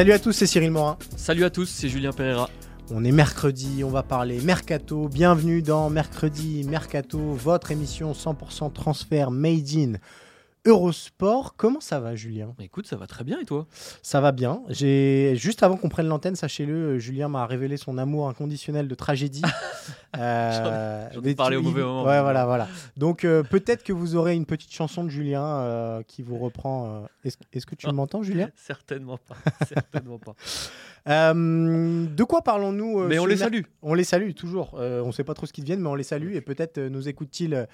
Salut à tous, c'est Cyril Morin. Salut à tous, c'est Julien Pereira. On est mercredi, on va parler Mercato. Bienvenue dans Mercredi Mercato, votre émission 100% transfert made in Eurosport. Comment ça va, Julien? Écoute, ça va très bien et toi? Ça va bien. J'ai juste avant qu'on prenne l'antenne, sachez-le, Julien m'a révélé son amour inconditionnel de tragédie. euh, J'en ai parlé au mauvais moment. Ouais, voilà, voilà. Donc euh, peut-être que vous aurez une petite chanson de Julien euh, qui vous reprend. euh, Est-ce que tu m'entends, Julien? Certainement pas. Certainement pas. Euh, De quoi parlons-nous euh, Mais on les salue. On les salue toujours. Euh, on ne sait pas trop ce qu'ils deviennent, mais on les salue et peut-être euh, nous écoutent-ils euh,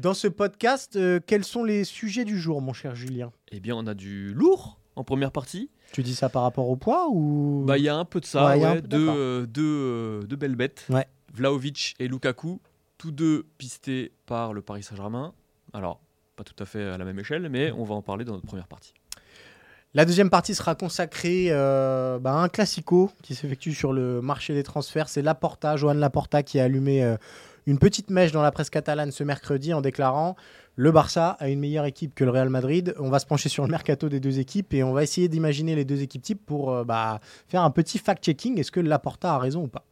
dans ce podcast. Euh, quels sont les sujets du jour, mon cher Julien? Eh bien, on a du lourd en première partie. Tu dis ça par rapport au poids ou? Bah, il y a un peu de ça, Ouais, un ouais, peu, deux, d'accord. euh, deux, euh, deux belles bêtes. Ouais. Vlaovic et Lukaku, tous deux pistés par le Paris Saint-Germain. Alors, pas tout à fait à la même échelle, mais on va en parler dans notre première partie. La deuxième partie sera consacrée euh, bah, à un classico qui s'effectue sur le marché des transferts. C'est Laporta, Johan Laporta, qui a allumé euh, une petite mèche dans la presse catalane ce mercredi en déclarant le Barça a une meilleure équipe que le Real Madrid. On va se pencher sur le mercato des deux équipes et on va essayer d'imaginer les deux équipes types pour euh, bah, faire un petit fact-checking. Est-ce que Laporta a raison ou pas?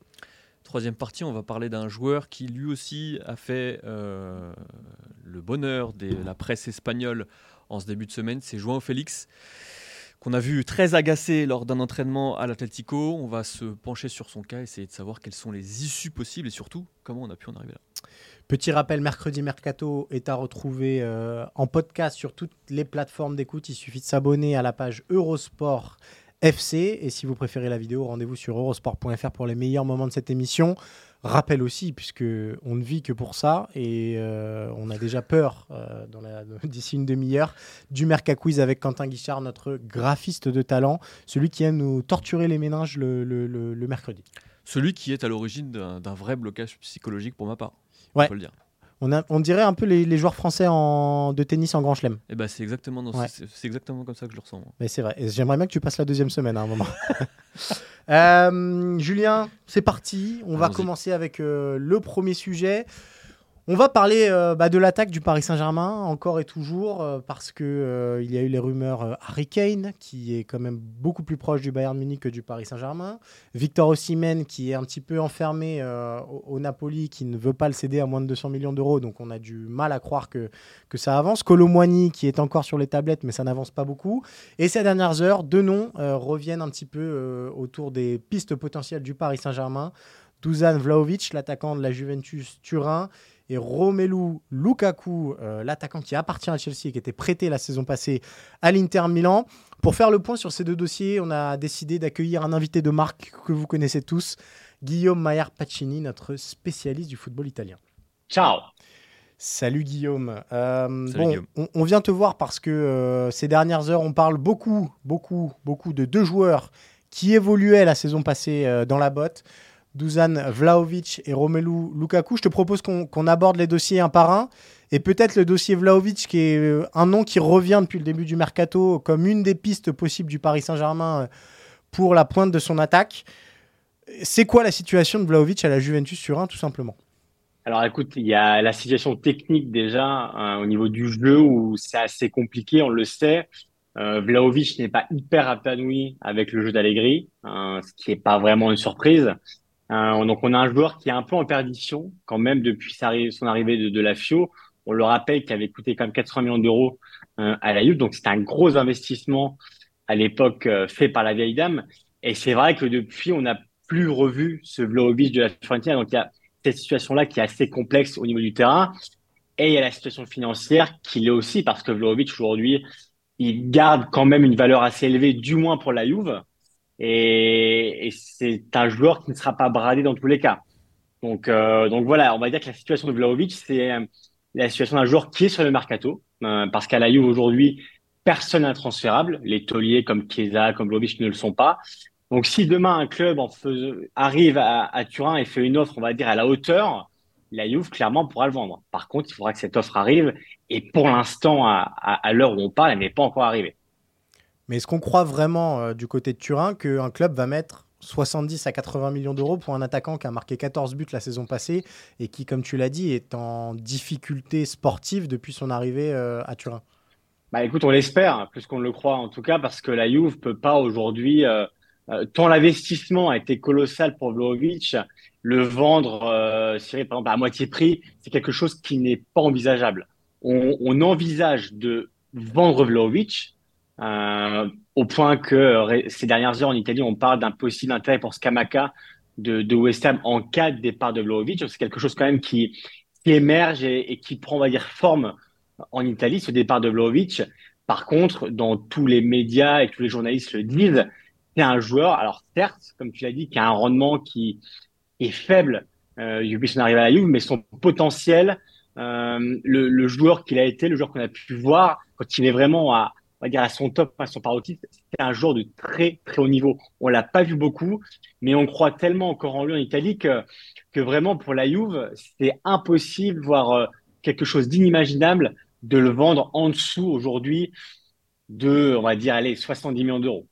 Troisième partie, on va parler d'un joueur qui lui aussi a fait euh, le bonheur de la presse espagnole en ce début de semaine. C'est João Félix, qu'on a vu très agacé lors d'un entraînement à l'Atlético. On va se pencher sur son cas, essayer de savoir quelles sont les issues possibles et surtout comment on a pu en arriver là. Petit rappel, mercredi Mercato est à retrouver euh, en podcast sur toutes les plateformes d'écoute. Il suffit de s'abonner à la page Eurosport FC. Et si vous préférez la vidéo, rendez-vous sur eurosport.fr pour les meilleurs moments de cette émission. Rappel aussi, puisque on ne vit que pour ça et euh, on a déjà peur euh, d'ici une demi-heure du Merca Quiz avec Quentin Guichard, notre graphiste de talent, celui qui aime nous torturer les méninges le- le- le- le mercredi. Celui qui est à l'origine d'un vrai blocage psychologique pour ma part. Ouais. On peut le dire. On, a- on dirait un peu les, les joueurs français en- de tennis en Grand Chelem. Et ben c'est exactement, dans- Ouais. c'est exactement comme ça que je le ressens. moi. Mais c'est vrai. J'aimerais bien que tu passes la deuxième semaine à un moment. Euh, Julien, c'est parti. On va commencer avec euh, le premier sujet. On va parler euh, bah, de l'attaque du Paris Saint-Germain, encore et toujours, euh, parce que euh, y a eu les rumeurs Harry Kane, qui est quand même beaucoup plus proche du Bayern Munich que du Paris Saint-Germain. Victor Osimhen, qui est un petit peu enfermé au, Napoli, qui ne veut pas le céder à moins de 200 millions d'euros, donc on a du mal à croire que, que ça avance. Colomwani, qui est encore sur les tablettes, mais ça n'avance pas beaucoup. Et ces dernières heures, deux noms reviennent un petit peu autour des pistes potentielles du Paris Saint-Germain. Dusan Vlahovic, l'attaquant de la Juventus Turin, et Romelu Lukaku, euh, l'attaquant qui appartient à Chelsea et qui était prêté la saison passée à l'Inter Milan. Pour faire le point sur ces deux dossiers, on a décidé d'accueillir un invité de marque que vous connaissez tous, Guillaume Maillard Pacini, notre spécialiste du football italien. Ciao. Salut Guillaume. Euh, Salut bon, Guillaume. On, on vient te voir parce que euh, ces dernières heures, on parle beaucoup, beaucoup, beaucoup de deux joueurs qui évoluaient la saison passée euh, dans la botte. Dusan Vlahovic et Romelu Lukaku. Je te propose qu'on aborde les dossiers un par un. Et peut-être le dossier Vlahovic, qui est euh, un nom qui revient depuis le début du mercato comme une des pistes possibles du Paris Saint-Germain euh, pour la pointe de son attaque. C'est quoi la situation de Vlahovic à la Juventus Turin, tout simplement? Alors écoute, il y a la situation technique déjà hein, au niveau du jeu où c'est assez compliqué, on le sait. Euh, Vlahovic n'est pas hyper épanoui avec le jeu d'Allegri, hein, ce qui n'est pas vraiment une surprise. Euh, donc on a un joueur qui est un peu en perdition quand même depuis son arrivée de, la FIO. On le rappelle qu'il avait coûté quand même 80 millions d'euros euh, à la Juve, donc c'était un gros investissement à l'époque euh, fait par la vieille dame. Et c'est vrai que depuis, on n'a plus revu ce Vlahovic de la Fiorentina. Donc il y a cette situation-là qui est assez complexe au niveau du terrain. Et il y a la situation financière qui l'est aussi parce que Vlahovic aujourd'hui, il garde quand même une valeur assez élevée, du moins pour la Juve. Et, et c'est un joueur qui ne sera pas bradé dans tous les cas. Donc, euh, donc voilà, on va dire que la situation de Vlaovic, c'est euh, la situation d'un joueur qui est sur le mercato, euh, parce qu'à la Juve aujourd'hui, personne n'est transférable. Les tauliers comme Chiesa, comme Vlaovic ne le sont pas. Donc si demain un club arrive à, à, Turin et fait une offre, on va dire à la hauteur, la Juve clairement pourra le vendre. Par contre, il faudra que cette offre arrive. Et pour l'instant, à, à, l'heure où on parle, elle n'est pas encore arrivée. Mais est-ce qu'on croit vraiment du côté de Turin qu'un club va mettre 70 à 80 millions d'euros pour un attaquant qui a marqué 14 buts la saison passée et qui, comme tu l'as dit, est en difficulté sportive depuis son arrivée euh, à Turin? Bah écoute, on l'espère, plus qu'on le croit en tout cas, parce que la Juve peut pas aujourd'hui, euh, euh, tant l'investissement a été colossal pour Vlaovic, le vendre, euh, par exemple, à moitié prix, c'est quelque chose qui n'est pas envisageable. On, on, envisage de vendre Vlaovic, euh, au point que ces dernières heures en Italie, on parle d'un possible intérêt pour Scamaca de, de West Ham en cas de départ de Vlaovic. C'est quelque chose quand même qui, émerge et, qui prend, on va dire, forme en Italie, ce départ de Vlaovic. Par contre, dans tous les médias et tous les journalistes le disent, c'est un joueur, alors certes, comme tu l'as dit, qui a un rendement qui est faible euh, depuis son arrivée à la Juve, mais son potentiel, euh, le, le, joueur qu'il a été, le joueur qu'on a pu voir, quand il est vraiment à, on va dire à son top, à son paroxysme, c'est un joueur de très très haut niveau. On l'a pas vu beaucoup, mais on croit tellement encore en lui en Italie que, que vraiment pour la Juve, c'est impossible, voire euh, quelque chose d'inimaginable de le vendre en dessous aujourd'hui de, on va dire, allez, 70 millions d'euros.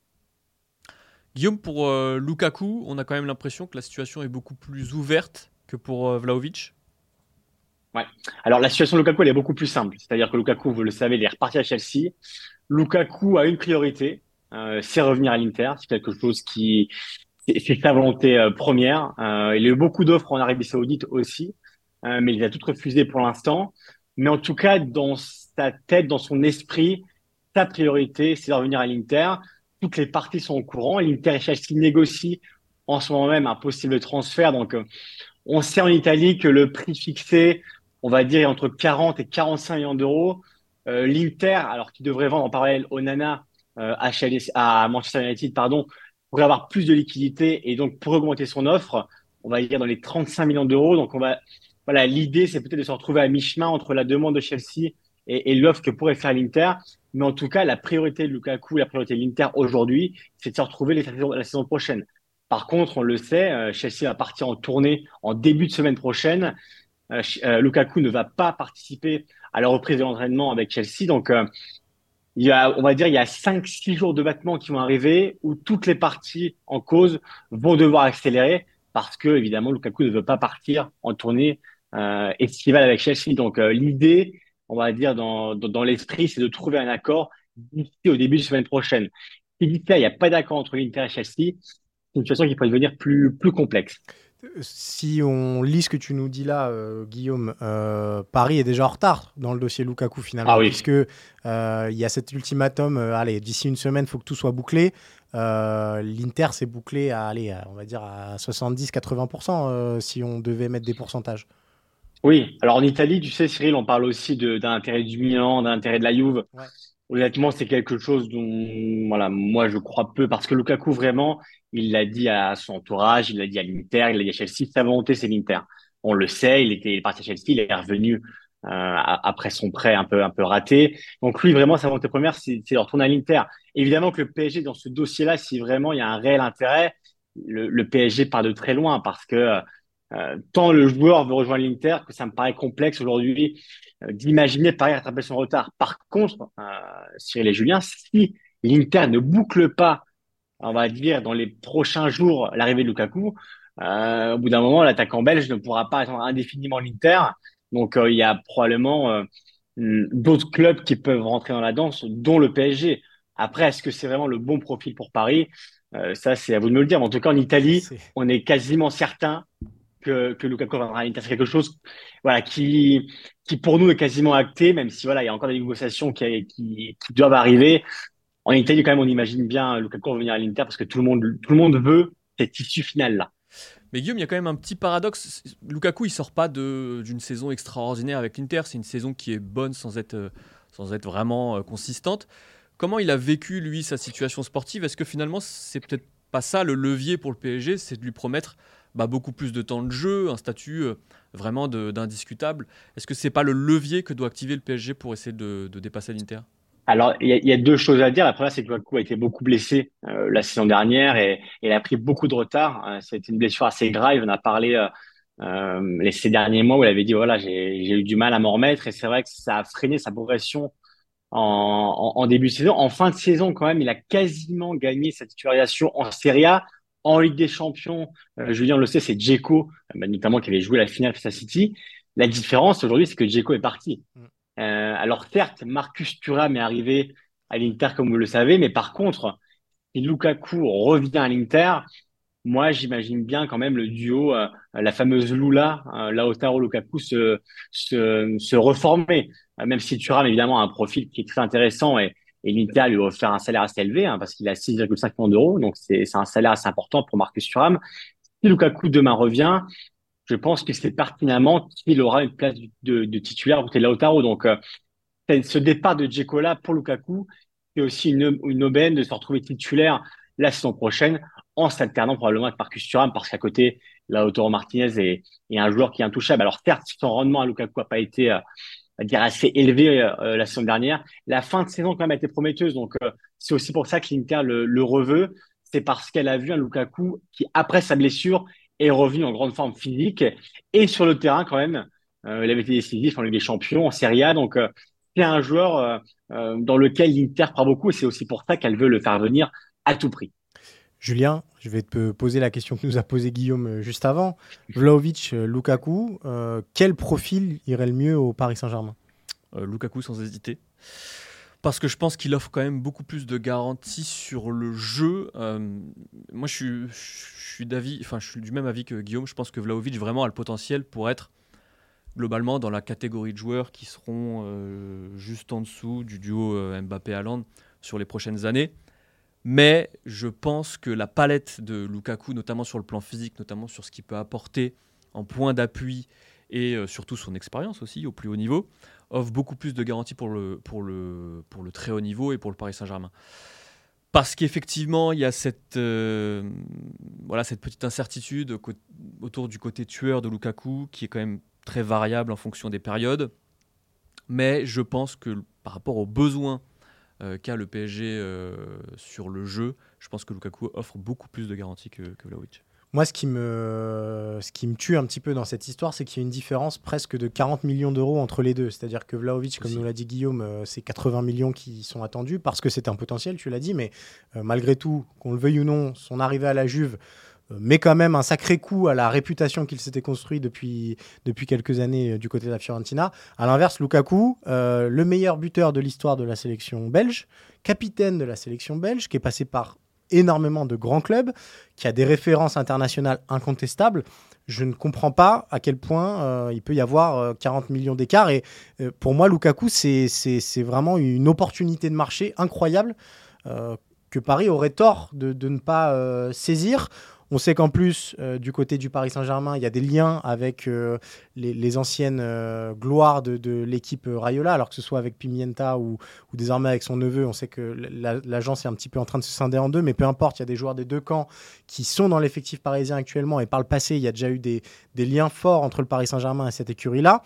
Guillaume, pour euh, Lukaku, on a quand même l'impression que la situation est beaucoup plus ouverte que pour euh, Vlaovic. Ouais. Alors la situation de Lukaku, elle est beaucoup plus simple. C'est-à-dire que Lukaku, vous le savez, il est reparti à Chelsea. Lukaku a une priorité, euh, c'est revenir à l'Inter. C'est quelque chose qui c'est sa volonté euh, première. Euh, il a eu beaucoup d'offres en Arabie Saoudite aussi, euh, mais il a toutes refusé pour l'instant. Mais en tout cas, dans sa tête, dans son esprit, sa priorité, c'est de revenir à l'Inter. Toutes les parties sont au courant. L'Inter et Chelsea négocient en ce moment même un possible transfert. Donc, on sait en Italie que le prix fixé, on va dire, est entre 40 et 45 millions d'euros. Euh, L'Inter, alors qu'il devrait vendre en parallèle Onana euh, à, à Manchester United, pardon, pourrait avoir plus de liquidité et donc pour augmenter son offre, on va dire dans les 35 millions d'euros. Donc on va, voilà, l'idée c'est peut-être de se retrouver à mi-chemin entre la demande de Chelsea et, l'offre que pourrait faire l'Inter. Mais en tout cas, la priorité de Lukaku, la priorité de l'Inter aujourd'hui, c'est de se retrouver la saison prochaine. Par contre, on le sait, euh, Chelsea va partir en tournée en début de semaine prochaine. Euh, euh, Lukaku ne va pas participer à la reprise de l'entraînement avec Chelsea. Donc, euh, on va dire, il y a 5-6 jours de battement qui vont arriver où toutes les parties en cause vont devoir accélérer parce que, évidemment, Lukaku ne veut pas partir en tournée estivale avec Chelsea. Donc, l'idée, on va dire, dans, dans, l'esprit, c'est de trouver un accord d'ici au début de la semaine prochaine. Si d'ici là, il n'y a pas d'accord entre l'Inter et Chelsea, c'est une situation qui peut devenir plus, plus complexe si on lit ce que tu nous dis là, euh, Guillaume, euh, Paris est déjà en retard dans le dossier Lukaku finalement, ah oui. puisque euh, il y a cet ultimatum. Euh, allez, d'ici une semaine, il faut que tout soit bouclé. L'Inter s'est bouclé à, allez, on va dire à 70-80% si on devait mettre des pourcentages. Oui, alors en Italie, tu sais, Cyril, on parle aussi d'un intérêt du Milan, d'un intérêt de la Juve. Ouais. Honnêtement, c'est quelque chose dont, voilà, moi je crois peu parce que Lukaku vraiment, il l'a dit à son entourage, il l'a dit à l'Inter, il l'a dit à Chelsea. Sa volonté, c'est l'Inter. On le sait, il était parti à Chelsea, il est revenu euh, après son prêt un peu un peu raté. Donc lui, vraiment, sa volonté première, c'est de retourner à l'Inter. Évidemment que le PSG dans ce dossier-là, si vraiment il y a un réel intérêt, le, le PSG part de très loin parce que euh, tant le joueur veut rejoindre l'Inter que ça me paraît complexe aujourd'hui euh, d'imaginer Paris rattraper son retard. Par contre, euh, Cyril et Julien, si l'Inter ne boucle pas, on va dire, dans les prochains jours, l'arrivée de Lukaku, au bout d'un moment, l'attaquant belge ne pourra pas attendre indéfiniment l'Inter. Donc, il y a probablement euh, d'autres clubs qui peuvent rentrer dans la danse, dont le PSG. Après, est-ce que c'est vraiment le bon profil pour Paris? Ça, c'est à vous de me le dire. Mais en tout cas, en Italie, on est quasiment certain que, que Lukaku viendra à l'Inter. C'est quelque chose qui, qui, pour nous, est quasiment acté, même si voilà, il y a encore des négociations qui doivent arriver. En Italie, quand même, on imagine bien Lukaku revenir à l'Inter parce que tout le monde, tout le monde veut cette issue finale-là. Mais Guillaume, il y a quand même un petit paradoxe. Lukaku, il sort pas d'une saison extraordinaire avec l'Inter. C'est une saison qui est bonne sans être, sans être vraiment euh, consistante. Comment il a vécu, lui, sa situation sportive? Est-ce que finalement, c'est peut-être pas ça le levier pour le PSG C'est de lui promettre bah, beaucoup plus de temps de jeu, un statut vraiment d'indiscutable. Est-ce que c'est pas le levier que doit activer le PSG pour essayer de, dépasser l'Inter? Alors, il y, a deux choses à dire. La première, c'est que Lukaku a été beaucoup blessé la saison dernière et, il a pris beaucoup de retard. C'était une blessure assez grave. On a parlé euh, les, ces derniers mois où il avait dit voilà j'ai eu du mal à m'en remettre et c'est vrai que ça a freiné sa progression en, en, début de saison. En fin de saison quand même, il a quasiment gagné sa titularisation en Serie A, en Ligue des Champions. Euh, Julien le sait, c'est Djeko, euh, notamment qui avait joué la finale face à City. La différence aujourd'hui, c'est que Djeko est parti. Mm. Euh, alors certes, Marcus Thuram est arrivé à l'Inter comme vous le savez, mais par contre, si Lukaku revient à l'Inter, moi, j'imagine bien quand même le duo, euh, la fameuse Lula, euh, Lautaro Lukaku, se, se, se reformer. Même si Thuram, évidemment, a un profil qui est très intéressant et, et l'Inter lui a offert un salaire assez élevé, hein, parce qu'il a 6,5 millions d'euros, donc c'est un salaire assez important pour Marcus Thuram. Si Lukaku demain revient, je pense que c'est pertinemment qu'il aura une place de, de titulaire côté de Lautaro. Donc, euh, ce départ de Djekola pour Lukaku, c'est aussi une, une aubaine de se retrouver titulaire la saison prochaine en s'alternant probablement avec Marcus Thuram parce qu'à côté, Lautaro Martinez est, un joueur qui est intouchable. Alors certes, son rendement à Lukaku n'a pas été euh, dire assez élevé euh, la saison dernière. La fin de saison quand même a été prometteuse, donc euh, c'est aussi pour ça que l'Inter le, le reveut. C'est parce qu'elle a vu un Lukaku qui, après sa blessure, est revenu en grande forme physique et sur le terrain quand même. il avait été décisif en Ligue des Champions, en Serie A, donc c'est un joueur dans lequel l'Inter croit beaucoup et c'est aussi pour ça qu'elle veut le faire venir à tout prix. Julien, je vais te poser la question que nous a posée Guillaume euh, juste avant. Vlaovic, euh, Lukaku, euh, quel profil irait le mieux au Paris Saint-Germain? Lukaku sans hésiter. Parce que je pense qu'il offre quand même beaucoup plus de garanties sur le jeu. moi, je suis, du même avis que Guillaume. Je pense que Vlaovic vraiment a le potentiel pour être globalement dans la catégorie de joueurs qui seront juste en dessous du duo Mbappé-Haaland sur les prochaines années. Mais je pense que la palette de Lukaku, notamment sur le plan physique, notamment sur ce qu'il peut apporter en point d'appui et euh, surtout son expérience aussi au plus haut niveau, offre beaucoup plus de garanties pour le, très haut niveau et pour le Paris Saint-Germain. Parce qu'effectivement, il y a cette, euh, cette petite incertitude autour du côté tueur de Lukaku, qui est quand même très variable en fonction des périodes. Mais je pense que par rapport aux besoins qu'a le PSG euh, sur le jeu, je pense que Lukaku offre beaucoup plus de garanties que, que Vlaovic. Moi, ce qui, me, ce qui me tue un petit peu dans cette histoire, c'est qu'il y a une différence presque de 40 millions d'euros entre les deux. C'est-à-dire que Vlaovic, comme nous l'a dit Guillaume, euh, c'est 80 millions qui sont attendus parce que c'est un potentiel, tu l'as dit, mais malgré tout, qu'on le veuille ou non, son arrivée à la Juve euh, met quand même un sacré coup à la réputation qu'il s'était construit depuis, depuis quelques années euh, du côté de la Fiorentina. À l'inverse, Lukaku, euh, le meilleur buteur de l'histoire de la sélection belge, capitaine de la sélection belge, qui est passé par énormément de grands clubs, qui a des références internationales incontestables. Je ne comprends pas à quel point il peut y avoir 40 millions d'écart. Et pour moi, Lukaku, c'est vraiment une opportunité de marché incroyable que Paris aurait tort de, de ne pas saisir. On sait qu'en plus, euh, du côté du Paris Saint-Germain, il y a des liens avec euh, les, anciennes euh, gloires de, l'équipe Rayola, alors que ce soit avec Pimienta ou, désormais avec son neveu. On sait que l'agence est un petit peu en train de se scinder en deux, mais peu importe, il y a des joueurs des deux camps qui sont dans l'effectif parisien actuellement. Et par le passé, il y a déjà eu des, liens forts entre le Paris Saint-Germain et cette écurie-là.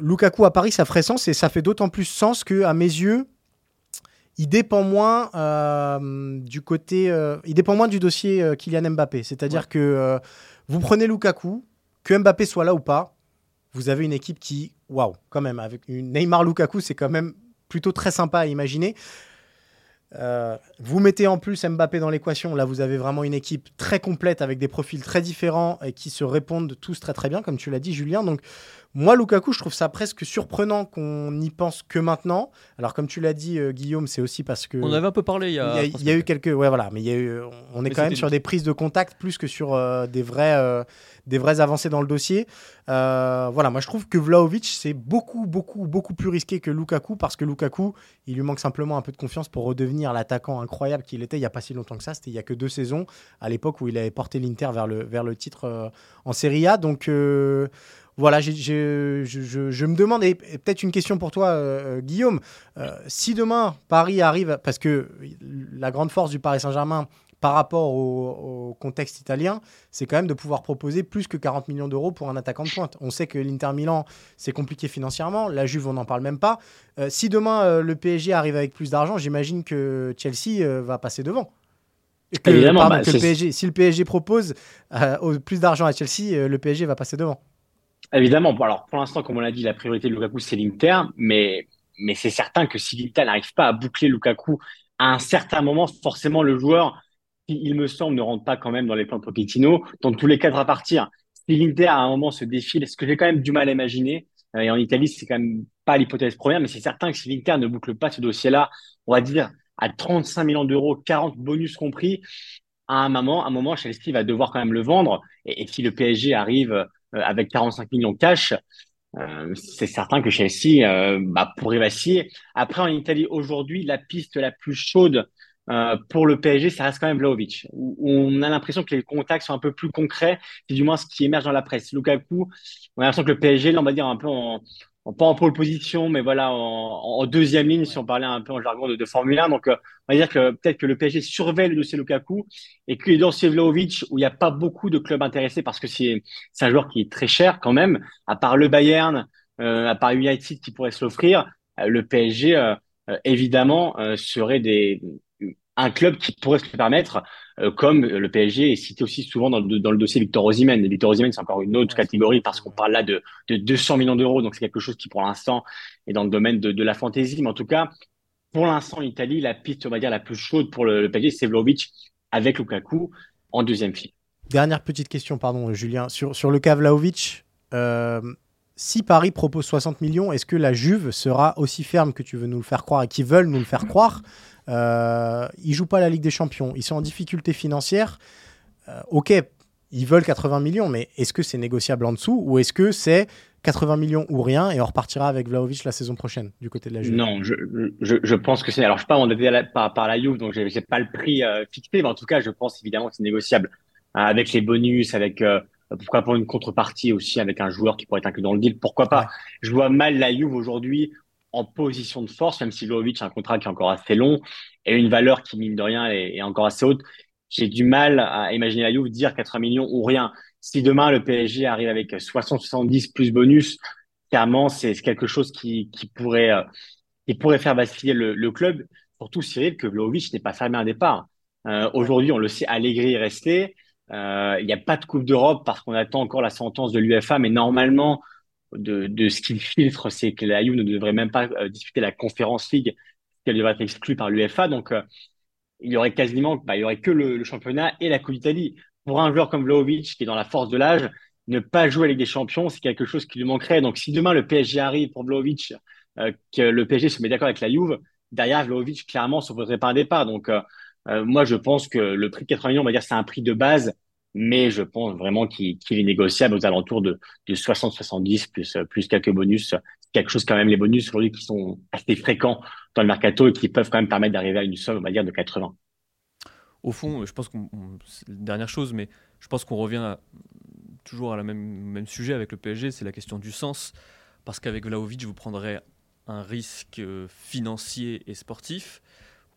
Lukaku à Paris, ça ferait sens et ça fait d'autant plus sens que, à mes yeux, il dépend moins euh, du côté, euh, il dépend moins du dossier euh, Kylian Mbappé. C'est-à-dire que vous prenez Lukaku, que Mbappé soit là ou pas, vous avez une équipe qui, waouh, quand même, avec une Neymar Lukaku, c'est quand même plutôt très sympa à imaginer. vous mettez en plus Mbappé dans l'équation, là vous avez vraiment une équipe très complète avec des profils très différents et qui se répondent tous très très bien, comme tu l'as dit Julien. Donc moi, Lukaku, je trouve ça presque surprenant qu'on n'y pense que maintenant. Alors, comme tu l'as dit, euh, Guillaume, c'est aussi parce que. On avait un peu parlé il y a. Il y a, eu quelques. Ouais, voilà. Mais il y a eu... on est quand même sur des prises de contact plus que sur euh, des, vrais, euh, des vraies avancées dans le dossier. voilà, moi, je trouve que Vlaovic, c'est beaucoup, beaucoup, beaucoup plus risqué que Lukaku parce que Lukaku, il lui manque simplement un peu de confiance pour redevenir l'attaquant incroyable qu'il était il n'y a pas si longtemps que ça. C'était il y a que deux saisons à l'époque où il avait porté l'Inter vers le, vers le titre en Serie A. Donc voilà, je, me demande, et peut-être une question pour toi, euh, euh, Guillaume, euh, si demain Paris arrive, parce que la grande force du Paris Saint-Germain, par rapport au, contexte italien, c'est quand même de pouvoir proposer plus que 40 millions d'euros pour un attaquant de pointe. On sait que l'Inter Milan, c'est compliqué financièrement. La Juve, on n'en parle même pas. Euh, si demain le PSG arrive avec plus d'argent, j'imagine que Chelsea va passer devant. Évidemment, bah, si le PSG propose plus d'argent à Chelsea, le PSG va passer devant. Évidemment. alors pour l'instant, comme on l'a dit, la priorité de Lukaku, c'est l'Inter. Mais, mais c'est certain que si l'Inter n'arrive pas à boucler Lukaku à un certain moment, forcément, le joueur il me semble, ne rentre pas quand même dans les plans de Pochettino. Dans tous les cas, à partir. Si l'Inter à un moment se défile, ce que j'ai quand même du mal à imaginer, euh, et en Italie, c'est quand même pas l'hypothèse première, mais c'est certain que si l'Inter ne boucle pas ce dossier-là, on va dire à 35 millions d'euros, 40 bonus compris, à un moment, à un moment, Chelsea va devoir quand même le vendre. Et, si le PSG arrive avec 45 millions cash, euh, c'est certain que Chelsea euh, bah, pourrait vaciller. Après, en Italie, aujourd'hui, la piste la plus chaude euh, pour le PSG, ça reste quand même Vlaovic. on a l'impression que les contacts sont un peu plus concrets, c'est du moins ce qui émerge dans la presse. Lukaku, on a l'impression que le PSG, là, on va dire un peu en pas en pole position, mais voilà, en, deuxième ligne, si on parlait un peu en jargon de, de Formule 1. Donc, euh, on va dire que peut-être que le PSG surveille le dossier Lukaku et que dossiers Vlaovic, où il n'y a pas beaucoup de clubs intéressés parce que c'est un joueur qui est très cher quand même, à part le Bayern, euh, à part United qui pourrait se l'offrir, le PSG, évidemment, serait des, un club qui pourrait se le permettre, euh, comme le PSG est cité aussi souvent dans le, dans le dossier Victor Osimhen. Et Victor Osimhen, c'est encore une autre catégorie parce qu'on parle là de, de 200 millions d'euros, donc c'est quelque chose qui pour l'instant est dans le domaine de, de la fantaisie. Mais en tout cas, pour l'instant, en Italie, la piste, on va dire, la plus chaude pour le, PSG, c'est Vlaovic avec Lukaku en deuxième file. Dernière petite question, pardon, Julien. Sur, sur le cas Vlaovic, euh, si Paris propose 60 millions, est-ce que la Juve sera aussi ferme que tu veux nous le faire croire et qu'ils veulent nous le faire croire euh, ils jouent pas la Ligue des Champions. Ils sont en difficulté financière. Euh, ok, ils veulent 80 millions, mais est-ce que c'est négociable en dessous ou est-ce que c'est 80 millions ou rien et on repartira avec Vlaovic la saison prochaine du côté de la Juve? Non, je, pense que c'est. Alors, je ne suis pas par, par la Juve, donc je n'ai pas le prix euh, fixé, mais en tout cas, je pense évidemment que c'est négociable euh, avec les bonus, avec pourquoi pas une contrepartie aussi avec un joueur qui pourrait être inclus dans le deal. Pourquoi pas Je vois mal la Juve aujourd'hui en position de force, même si Vlaovic a un contrat qui est encore assez long et une valeur qui, mine de rien, est, encore assez haute. J'ai du mal à imaginer la Juve dire 80 millions ou rien. Si demain le PSG arrive avec 60-70 plus bonus, clairement, c'est quelque chose qui, qui, pourrait, euh, qui pourrait faire vaciller le, le club. Surtout, Cyril, que Vlaovic n'est pas fermé un départ. Euh, Aujourd'hui, on le sait, Allegri est resté. Euh, il n'y a pas de Coupe d'Europe parce qu'on attend encore la sentence de l'UFA, mais normalement, de, ce qu'il filtre, c'est que la Juve ne devrait même pas euh, disputer la Conférence League, qu'elle devrait être exclue par l'UFA. Donc, euh, il y aurait quasiment, bah, il y aurait que le, championnat et la Coupe d'Italie. Pour un joueur comme Vlaovic, qui est dans la force de l'âge, ne pas jouer avec des champions, c'est quelque chose qui lui manquerait. Donc, si demain le PSG arrive pour Vlaovic, que le PSG se met d'accord avec la Juve, derrière Vlaovic, clairement, ne s'opposerait pas départ. Donc, moi, je pense que le prix de 80 millions, on va dire, c'est un prix de base mais je pense vraiment qu'il est négociable aux alentours de, 60-70 plus, plus quelques bonus. Quelque chose quand même, les bonus aujourd'hui qui sont assez fréquents dans le mercato et qui peuvent quand même permettre d'arriver à une somme, on va dire, de 80. Au fond, je pense qu'on. Dernière chose, mais je pense qu'on revient toujours à la même, même sujet avec le PSG, c'est la question du sens. Parce qu'avec Vlaovic, vous prendrez un risque euh, financier et sportif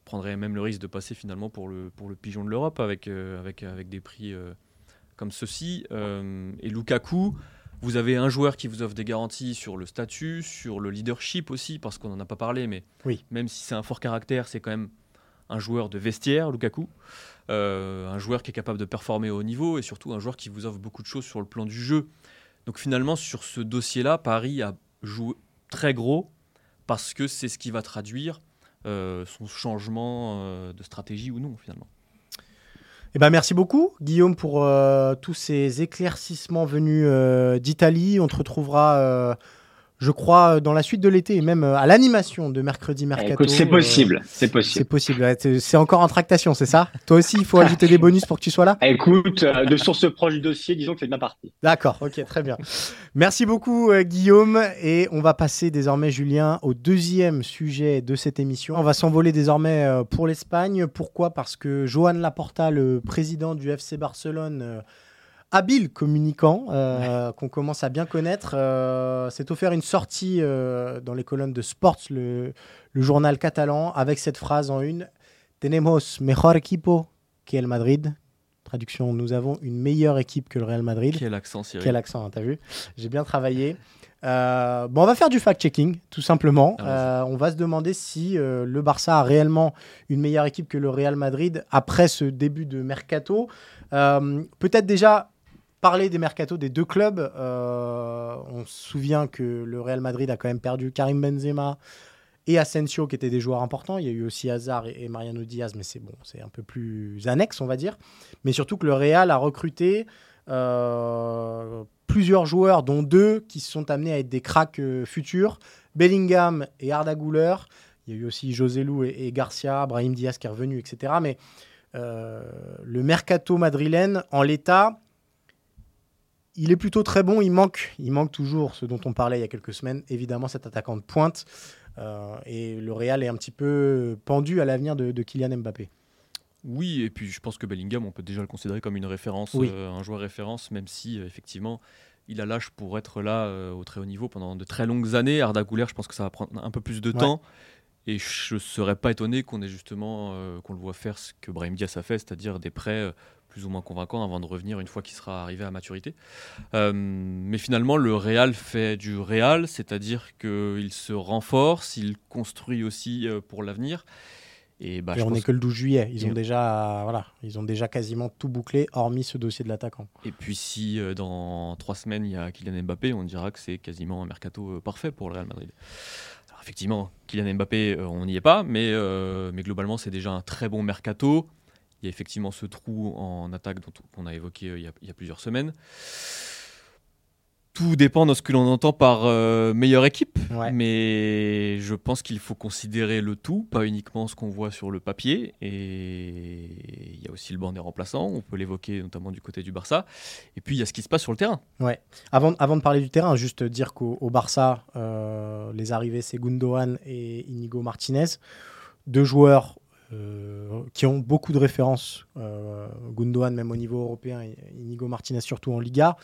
prendrez même le risque de passer finalement pour le, pour le pigeon de l'Europe avec, euh, avec, avec des prix euh, comme ceci. Euh, et Lukaku, vous avez un joueur qui vous offre des garanties sur le statut, sur le leadership aussi, parce qu'on n'en a pas parlé, mais oui. même si c'est un fort caractère, c'est quand même un joueur de vestiaire, Lukaku. Euh, un joueur qui est capable de performer au haut niveau et surtout un joueur qui vous offre beaucoup de choses sur le plan du jeu. Donc finalement, sur ce dossier-là, Paris a joué très gros parce que c'est ce qui va traduire son changement de stratégie ou non finalement. Eh ben, merci beaucoup, Guillaume, pour euh, tous ces éclaircissements venus euh, d'Italie. On te retrouvera euh, je crois, dans la suite de l'été et même euh, à l'animation de mercredi eh, mercato. c'est possible, c'est possible. C'est possible. C'est encore en tractation, c'est ça? Toi aussi, il faut ajouter des bonus pour que tu sois là? Écoute, euh, de source proche du dossier, disons que c'est de ma partie. D'accord, ok, très bien. Merci beaucoup, euh, Guillaume. Et on va passer désormais, Julien, au deuxième sujet de cette émission. On va s'envoler désormais pour l'Espagne. Pourquoi? Parce que Johan Laporta, le président du FC Barcelone, habile communicant euh, qu'on commence à bien connaître, euh, s'est offert une sortie euh, dans les colonnes de Sports, le, journal catalan, avec cette phrase en une Tenemos mejor equipo Real Madrid. Traduction, nous avons une meilleure équipe que le Real Madrid. Quel accent, Cyril. Quel accent, hein, t'as vu? J'ai bien travaillé. Euh, bon, on va faire du fact-checking, tout simplement. Euh, on va se demander si euh, le Barça a réellement une meilleure équipe que le Real Madrid après ce début de mercato. Peut-être déjà parler des mercatos des deux clubs. on se souvient que le Real Madrid a quand même perdu Karim Benzema et Asensio qui étaient des joueurs importants. Il y a eu aussi Hazard et, Mariano Diaz, mais c'est bon, c'est un peu plus annexe, on va dire. Mais surtout que le Real a recruté euh, plusieurs joueurs, dont deux qui se sont amenés à être des cracks euh, futurs. Bellingham et Arda Güler. Il y a eu aussi José Lou et, Garcia, Brahim Diaz qui est revenu, etc. Mais euh, le mercato madrilène, en l'état, il est plutôt très bon. Il manque, il manque toujours ce dont on parlait il y a quelques semaines, évidemment cet attaquant de pointe. et le Real est un petit peu pendu à l'avenir de, de Kylian Mbappé. Oui, et puis je pense que Bellingham, on peut déjà le considérer comme une référence, euh, un joueur référence, même si euh, effectivement il a l'âge pour être là euh, au très haut niveau pendant de très longues années. Arda Güler, je pense que ça va prendre un peu plus de temps. Et je ne serais pas étonné qu'on ait justement qu'on le voit faire ce que Brahim Diaz a fait, c'est-à-dire des prêts plus ou moins convaincants avant de revenir une fois qu'il sera arrivé à maturité. mais finalement, le Real fait du Real, c'est-à-dire qu'il se renforce, il construit aussi pour l'avenir. Et, bah, on n'est que le 12 juillet. Ils ont, déjà, voilà, ils ont déjà quasiment tout bouclé, hormis ce dossier de l'attaquant. Et puis si euh, dans trois semaines, il y a Kylian Mbappé, on dira que c'est quasiment un mercato euh, parfait pour le Real Madrid. Alors, effectivement, Kylian Mbappé, euh, on n'y est pas, mais, mais globalement, c'est déjà un très bon mercato. Il y a effectivement ce trou en attaque dont on a évoqué il y a, il y a plusieurs semaines tout dépend de ce que l'on entend par euh, meilleure équipe. Mais je pense qu'il faut considérer le tout, pas uniquement ce qu'on voit sur le papier. Et il y a aussi le banc des remplaçants, on peut l'évoquer notamment du côté du Barça. Et puis il y a ce qui se passe sur le terrain. Ouais. Avant, avant de parler du terrain, juste dire qu'au Barça, euh, les arrivées, c'est Gundogan et Inigo Martinez. Deux joueurs euh, qui ont beaucoup de références. Gundogan, même au niveau européen, et Inigo Martinez, surtout en Liga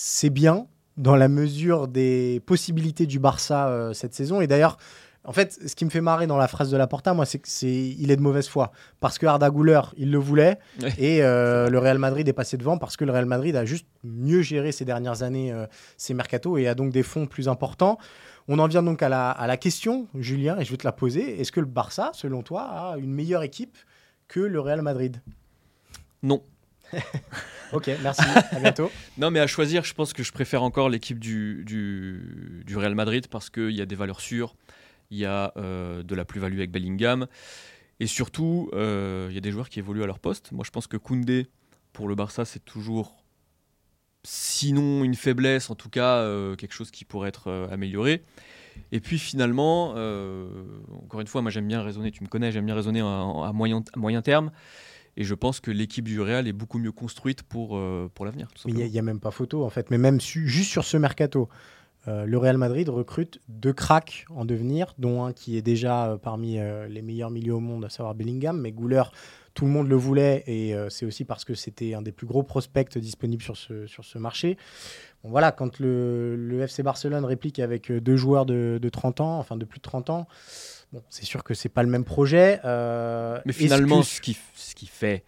c'est bien dans la mesure des possibilités du Barça euh, cette saison. Et d'ailleurs, en fait, ce qui me fait marrer dans la phrase de Laporta, moi, c'est qu'il est de mauvaise foi. Parce que Arda Güler, il le voulait. Et euh, le Real Madrid est passé devant parce que le Real Madrid a juste mieux géré ces dernières années euh, ses mercatos et a donc des fonds plus importants. On en vient donc à la, à la question, Julien, et je vais te la poser. Est-ce que le Barça, selon toi, a une meilleure équipe que le Real Madrid? Non. ok, merci. À bientôt. non, mais à choisir, je pense que je préfère encore l'équipe du, du, Real Madrid parce qu'il y a des valeurs sûres, il y a euh, de la plus-value avec Bellingham et surtout, euh, il y a des joueurs qui évoluent à leur poste. Moi, je pense que Koundé, pour le Barça, c'est toujours, sinon une faiblesse, en tout cas euh, quelque chose qui pourrait être amélioré. Et puis finalement, encore une fois, moi j'aime bien raisonner, tu me connais, j'aime bien raisonner à, moyen, à moyen terme. Et je pense que l'équipe du Real est beaucoup mieux construite pour, euh, pour l'avenir. Il n'y a, même pas photo, en fait. Mais même juste sur ce mercato, euh, le Real Madrid recrute deux cracks en devenir, dont un qui est déjà euh, parmi les meilleurs milieux au monde, à savoir Bellingham. Mais Gouler, tout le monde le voulait et c'est aussi parce que c'était un des plus gros prospects disponibles sur ce, sur ce marché. Bon, voilà, quand le, le, FC Barcelone réplique avec deux joueurs de, de 30 ans, enfin de plus de 30 ans, Bon, c'est sûr que c'est pas le même projet. Euh, Mais finalement, ce, qui, ce qui fait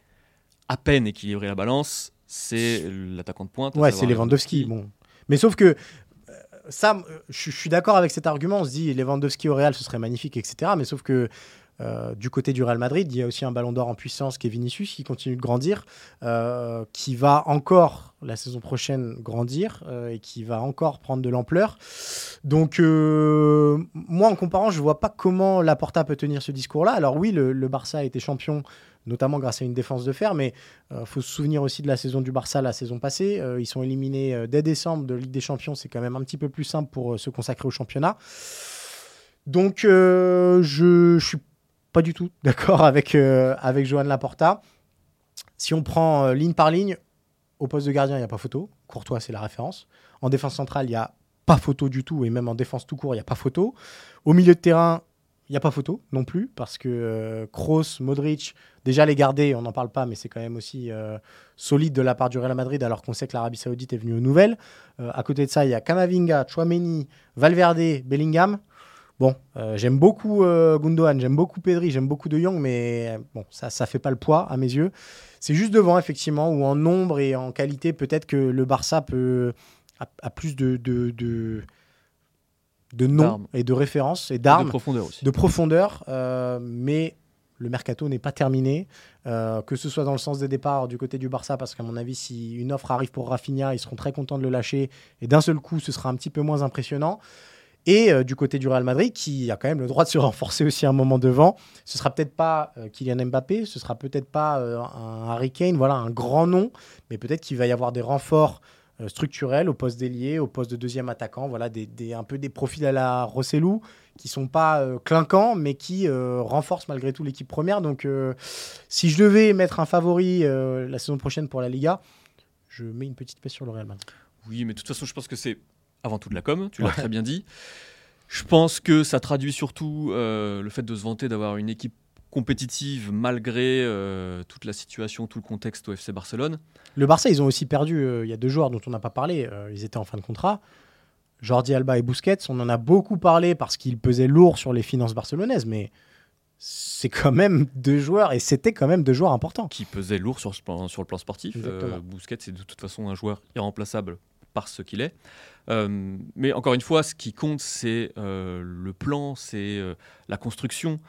à peine équilibrer la balance, c'est l'attaquant de pointe. Ouais, c'est Lewandowski. Bon. Mais sauf que euh, ça, je, suis d'accord avec cet argument. On se dit Lewandowski au Real, ce serait magnifique, etc. Mais sauf que euh, du côté du Real Madrid, il y a aussi un ballon d'or en puissance qui est Vinicius, qui continue de grandir, euh, qui va encore la saison prochaine grandir euh, et qui va encore prendre de l'ampleur. Donc, moi, en comparant, je ne vois pas comment Laporta peut tenir ce discours-là. Alors oui, le, Barça a été champion notamment grâce à une défense de fer, mais il faut se souvenir aussi de la saison du Barça la saison passée. ils sont éliminés dès décembre de Ligue des Champions, c'est quand même un petit peu plus simple pour se consacrer au championnat. Donc, je, je suis pas du tout d'accord avec, euh, avec Johan Laporta. Si on prend euh, ligne par ligne, au poste de gardien, il n'y a pas photo. Courtois, c'est la référence. En défense centrale, il n'y a pas photo du tout. Et même en défense tout court, il n'y a pas photo. Au milieu de terrain, il n'y a pas photo non plus. Parce que euh, Kroos, Modric, déjà les garder, on n'en parle pas, mais c'est quand même aussi solide de la part du Real Madrid, alors qu'on sait que l'Arabie Saoudite est venue aux nouvelles. à côté de ça, il y a Kamavinga, Chouameni, Valverde, Bellingham. Bon, euh, j'aime beaucoup euh, Gundogan, j'aime beaucoup Pedri, j'aime beaucoup De Jong, mais bon, ça ne fait pas le poids à mes yeux. C'est juste devant, effectivement, où en nombre et en qualité, peut-être que le Barça peut, a, plus de, de, de, de noms et de références et d'armes. De profondeur aussi. De profondeur, mais le mercato n'est pas terminé, euh, que ce soit dans le sens des départs du côté du Barça, parce qu'à mon avis, si une offre arrive pour Rafinha, ils seront très contents de le lâcher, et d'un seul coup, ce sera un petit peu moins impressionnant. Et euh, du côté du Real Madrid, qui a quand même le droit de se renforcer aussi un moment devant, ce sera peut-être pas euh, Kylian Mbappé, ce sera peut-être pas un Harry Kane, voilà, un grand nom, mais peut-être qu'il va y avoir des renforts structurels au poste d'ailier, au poste de deuxième attaquant, voilà, un peu des profils à la Rossellou, qui sont pas euh, clinquants, mais qui euh, renforcent malgré tout l'équipe première. Donc, euh, si je devais mettre un favori la saison prochaine pour la Liga, je mets une petite pièce sur le Real Madrid. Oui, mais de toute façon, je pense que c'est avant tout de la com, tu l'as très bien dit. Je pense que ça traduit surtout le fait de se vanter d'avoir une équipe compétitive malgré toute la situation, tout le contexte au FC Barcelone. Le Barça, ils ont aussi perdu, il y a deux joueurs dont on n'a pas parlé, ils étaient en fin de contrat. Jordi Alba et Busquets, on en a beaucoup parlé parce qu'ils pesaient lourd sur les finances barcelonaises, mais c'est quand même deux joueurs, et c'était quand même deux joueurs importants. Qui pesaient lourd sur, sur le plan sportif. Euh, Busquets, c'est de toute façon un joueur irremplaçable par ce qu'il est. Euh, mais encore une fois, ce qui compte, c'est euh, le plan, c'est la construction.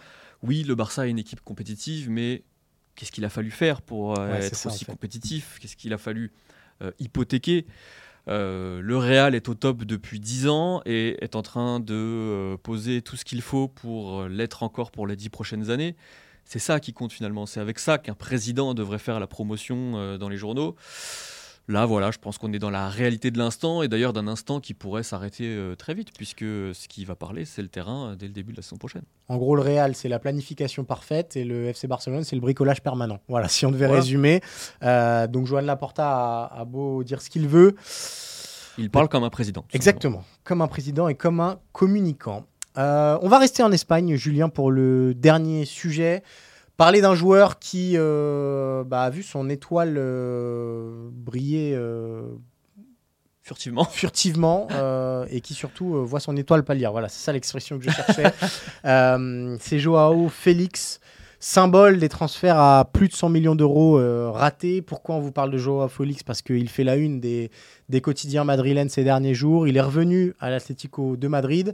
Oui, le Barça est une équipe compétitive, mais qu'est-ce qu'il a fallu faire pour être aussi compétitif? Qu'est-ce qu'il a fallu hypothéquer? Euh, le Real est au top depuis 10 ans et est en train de euh, poser tout ce qu'il faut pour euh, l'être encore pour les 10 prochaines années. C'est ça qui compte finalement. C'est avec ça qu'un président devrait faire la promotion dans les journaux. Là, voilà, je pense qu'on est dans la réalité de l'instant et d'ailleurs d'un instant qui pourrait s'arrêter très vite puisque ce qui va parler, c'est le terrain dès le début de la saison prochaine. En gros, le Real, c'est la planification parfaite et le FC Barcelone, c'est le bricolage permanent. Voilà, si on devait résumer. donc, Joan Laporta a beau dire ce qu'il veut. Il parle comme un président. Exactement, comme un président et comme un communicant. Euh, on va rester en Espagne, Julien, pour le dernier sujet. Parler d'un joueur qui euh, bah, a vu son étoile euh, briller furtivement, furtivement et qui surtout voit son étoile pâlir. Voilà, c'est ça l'expression que je cherchais. c'est Joao Félix symbole des transferts à plus de 100 millions d'euros euh, ratés. Pourquoi on vous parle de Joao Félix? Parce qu'il fait la une des, des quotidiens madrilènes ces derniers jours. Il est revenu à l'Atlético de Madrid.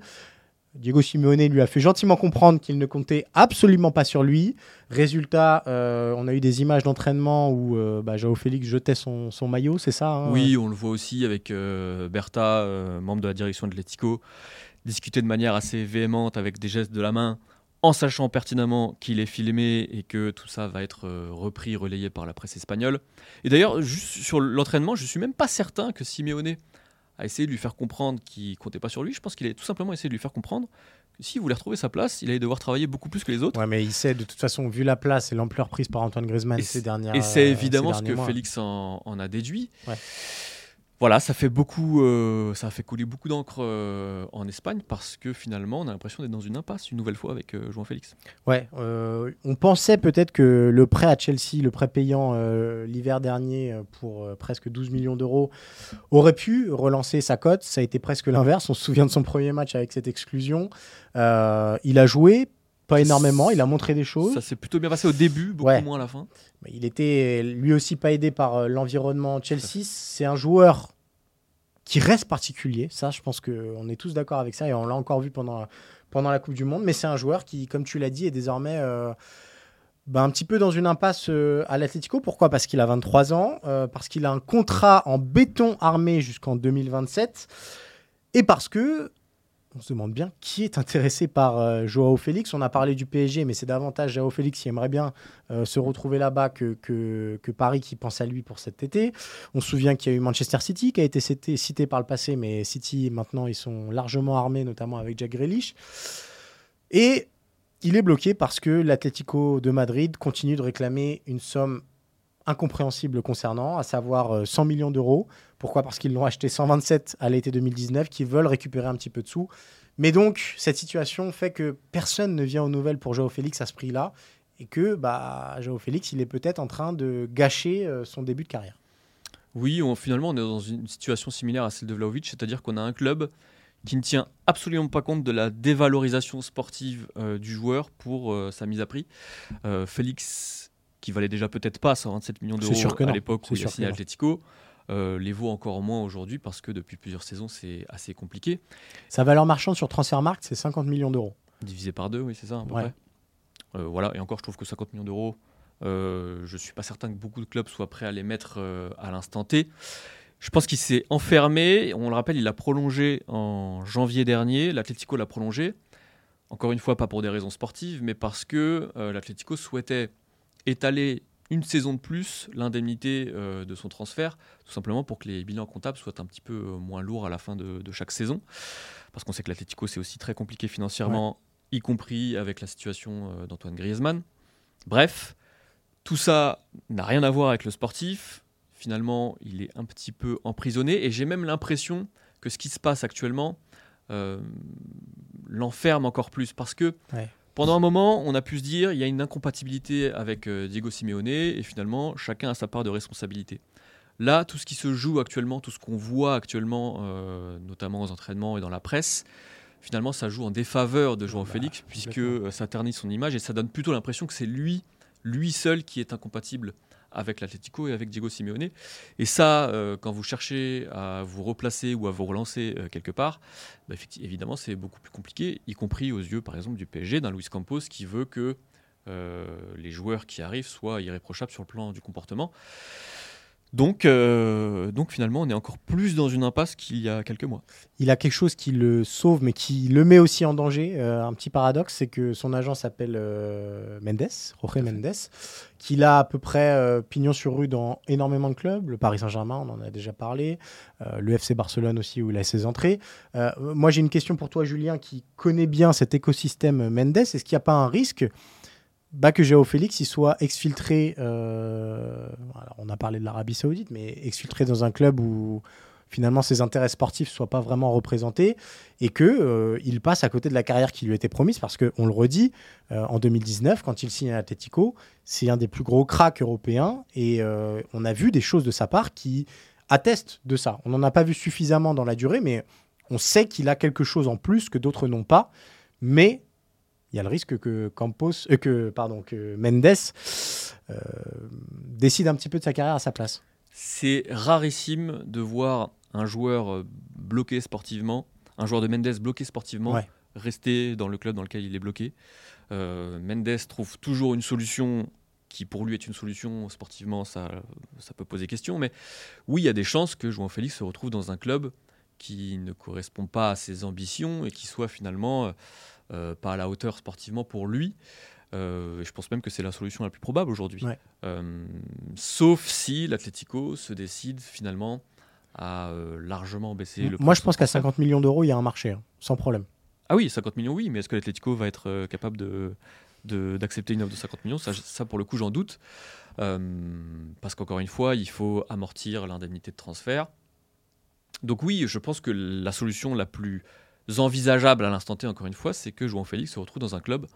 Diego Simeone lui a fait gentiment comprendre qu'il ne comptait absolument pas sur lui. Résultat, euh, on a eu des images d'entraînement où euh, bah, Joao Félix jetait son, son maillot, c'est ça hein Oui, on le voit aussi avec Berta, membre de la direction de l'Atlético, discuter de manière assez véhémente avec des gestes de la main en sachant pertinemment qu'il est filmé et que tout ça va être euh, repris, relayé par la presse espagnole. Et d'ailleurs, juste sur l'entraînement, je suis même pas certain que Simeone a essayé de lui faire comprendre qu'il comptait pas sur lui. Je pense qu'il a tout simplement essayé de lui faire comprendre que s'il voulait retrouver sa place, il allait devoir travailler beaucoup plus que les autres. Ouais, mais il sait de toute façon, vu la place et l'ampleur prise par Antoine Griezmann ces dernières Et c'est évidemment ce que Félix en, en, a déduit. Ouais voilà, ça fait beaucoup, euh, ça a fait couler beaucoup d'encre euh, en Espagne parce que finalement, on a l'impression d'être dans une impasse une nouvelle fois avec euh, João Félix. Ouais, on pensait peut-être que le prêt à Chelsea, le prêt payant l'hiver dernier pour presque 12 millions d'euros, aurait pu relancer sa cote. Ça a été presque l'inverse. On se souvient de son premier match avec cette exclusion. il a joué, pas énormément, il a montré des choses. Ça s'est plutôt bien passé au début, beaucoup moins à la fin. Il était lui aussi pas aidé par euh, l'environnement Chelsea. C'est un joueur qui reste particulier. Ça, je pense qu'on est tous d'accord avec ça et on l'a encore vu pendant, pendant la Coupe du Monde. Mais c'est un joueur qui, comme tu l'as dit, est désormais euh, bah, un petit peu dans une impasse euh, à l'Atlético. Pourquoi? Parce qu'il a 23 ans, parce qu'il a un contrat en béton armé jusqu'en 2027 et parce que on se demande bien qui est intéressé par euh, Joao Félix. On a parlé du PSG, mais c'est davantage Joao Félix qui aimerait bien euh, se retrouver là-bas que, que, Paris qui pense à lui pour cet été. On se souvient qu'il y a eu Manchester City qui a été cité, par le passé, mais City, maintenant, ils sont largement armés, notamment avec Jack Grealish. Et il est bloqué parce que l'Atlético de Madrid continue de réclamer une somme incompréhensible concernant, à savoir 100 euh, millions d'euros. Pourquoi? Parce qu'ils l'ont acheté 127 à l'été 2019, qu'ils veulent récupérer un petit peu de sous. Mais donc, cette situation fait que personne ne vient aux nouvelles pour Joao Félix à ce prix-là, et que bah, Joao Félix, il est peut-être en train de gâcher euh, son début de carrière. Oui, finalement, on est dans une situation similaire à celle de Vlaovic, c'est-à-dire qu'on a un club qui ne tient absolument pas compte de la dévalorisation sportive euh, du joueur pour euh, sa mise à prix. Euh, Félix, qui valait déjà peut-être pas 127 millions d'euros à l'époque où il a signé. Atletico, euh, les vaut encore moins aujourd'hui parce que depuis plusieurs saisons, c'est assez compliqué. Sa valeur marchande sur Transfermarkt, c'est 50 millions d'euros. Divisé par deux, oui, c'est ça, à peu Ouais. près. Euh, voilà, et encore, je trouve que 50 millions d'euros, euh, je suis pas certain que beaucoup de clubs soient prêts à les mettre à l'instant T. Je pense qu'il s'est enfermé. On le rappelle, il a prolongé en janvier dernier. L'Atlético l'a prolongé. Encore une fois, pas pour des raisons sportives, mais parce que l'Atlético souhaitait étaler une saison de plus l'indemnité euh, de son transfert, tout simplement pour que les bilans comptables soient un petit peu euh, moins lourds à la fin de, de chaque saison. Parce qu'on sait que l'Atlético, c'est aussi très compliqué financièrement, y compris avec la situation euh, d'Antoine Griezmann. Bref, tout ça n'a rien à voir avec le sportif. Finalement, il est un petit peu emprisonné et j'ai même l'impression que ce qui se passe actuellement euh, l'enferme encore plus parce que Ouais. Pendant un moment, on a pu se dire il y a une incompatibilité avec euh, Diego Simeone et finalement, chacun a sa part de responsabilité. Là, tout ce qui se joue actuellement, tout ce qu'on voit actuellement, euh, notamment aux entraînements et dans la presse, finalement, ça joue en défaveur de Joao Bah, Félix puisque complètement. euh, ça ternit son image et ça donne plutôt l'impression que c'est lui, lui seul, qui est incompatible avec l'Atlético et avec Diego Simeone. Et ça, euh, quand vous cherchez à vous replacer ou à vous relancer euh, quelque part, bah, évidemment, c'est beaucoup plus compliqué, y compris aux yeux, par exemple, du PSG, d'un Luis Campos qui veut que euh, les joueurs qui arrivent soient irréprochables sur le plan du comportement. Donc, euh, donc finalement, on est encore plus dans une impasse qu'il y a quelques mois. Il a quelque chose qui le sauve, mais qui le met aussi en danger. Euh, un petit paradoxe, c'est que son agent s'appelle euh, Mendes, Jorge Mendes, qu'il a à peu près pignon sur rue dans énormément de clubs. Le Paris Saint-Germain, on en a déjà parlé. Le FC Barcelone aussi, où il a ses entrées. Moi, j'ai une question pour toi, Julien, qui connaît bien cet écosystème Mendes. Est-ce qu'il n'y a pas un risque que Joao Félix il soit exfiltré euh, On a parlé de l'Arabie Saoudite, mais exfiltré dans un club où finalement ses intérêts sportifs soient pas vraiment représentés et que euh, il passe à côté de la carrière qui lui était promise parce que on le redit euh, en 2019 quand il signe à l'Atlético c'est un des plus gros cracks européens et on a vu des choses de sa part qui attestent de ça. On n'en a pas vu suffisamment dans la durée mais on sait qu'il a quelque chose en plus que d'autres n'ont pas mais il y a le risque que Campos euh, que pardon que Mendes euh, décide un petit peu de sa carrière à sa place C'est rarissime de voir un joueur euh, bloqué sportivement, un joueur de Mendes bloqué sportivement, Ouais. rester dans le club dans lequel il est bloqué. Euh, Mendes trouve toujours une solution qui pour lui est une solution sportivement, ça, ça peut poser question. Mais oui, il y a des chances que João Félix se retrouve dans un club qui ne correspond pas à ses ambitions et qui soit finalement pas à la hauteur sportivement pour lui. Euh, je pense même que c'est la solution la plus probable aujourd'hui. Ouais. Euh, sauf si l'Atlético se décide finalement à euh, largement baisser le prix moi je pense qu'à transfert. 50 millions d'euros il y a un marché hein, sans problème Ah oui, 50 millions, oui, mais est-ce que l'Atlético va être euh, capable de, d'accepter une offre de 50 millions? Ça, ça, pour le coup, j'en doute. Euh, parce qu'encore une fois, il faut amortir l'indemnité de transfert. Donc oui, je pense que la solution la plus envisageable à l'instant T, encore une fois, c'est que João Félix se retrouve dans un club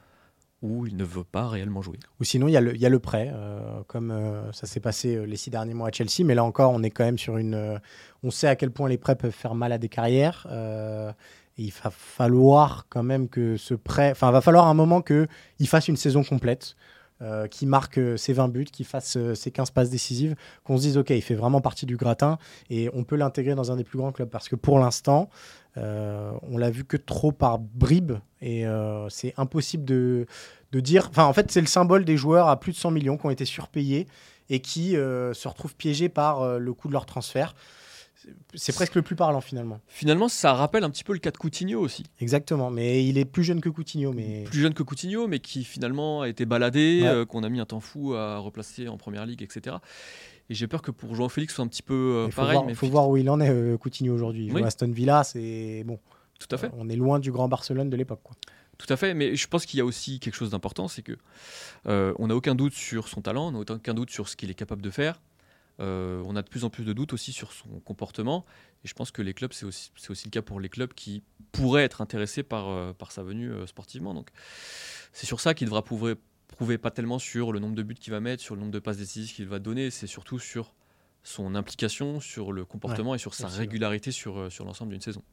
où il ne veut pas réellement jouer. Ou sinon, il y, a le- prêt, euh, comme euh, ça s'est passé euh, les six derniers mois à Chelsea. Mais là encore, on est quand même sur une. on sait à quel point les prêts peuvent faire mal à des carrières. il va falloir quand même que ce prêt. Enfin, va falloir un moment qu'il fasse une saison complète, euh, qu'il marque euh, ses 20 buts, qu'il fasse euh, ses 15 passes décisives, qu'on se dise, OK, il fait vraiment partie du gratin et on peut l'intégrer dans un des plus grands clubs. Parce que pour l'instant, on l'a vu que trop par bribes et c'est impossible de de dire. Enfin, en fait, c'est le symbole des joueurs à plus de 100 millions qui ont été surpayés et qui se retrouvent piégés par le coût de leur transfert. C'est- presque le plus parlant finalement. Finalement, ça rappelle un petit peu le cas de Coutinho aussi. Exactement. Mais il est plus jeune que Coutinho. Mais Plus jeune que Coutinho, mais qui finalement a été baladé, Ouais. euh, qu'on a mis un temps fou à replacer en première ligue, etc. Et j'ai peur que pour João Félix soit un petit peu euh, il faut, pareil. voir, mais faut voir où il en est, euh, Coutinho aujourd'hui. Il Oui. Aston Villa, c'est bon. Tout à fait. On est loin du grand Barcelone de l'époque. Tout à fait, mais je pense qu'il y a aussi quelque chose d'important, c'est que on n'a aucun doute sur son talent, on n'a aucun doute sur ce qu'il est capable de faire. Euh, on a de plus en plus de doutes aussi sur son comportement, et je pense que les clubs, c'est aussi, le cas pour les clubs qui pourraient être intéressés par, euh, par sa venue euh, sportivement. Donc, c'est sur ça qu'il devra prouver, prouver pas tellement sur le nombre de buts qu'il va mettre, sur le nombre de passes décisives qu'il va donner, c'est surtout sur son implication, sur le comportement et sur sa régularité sur, sur l'ensemble d'une saison.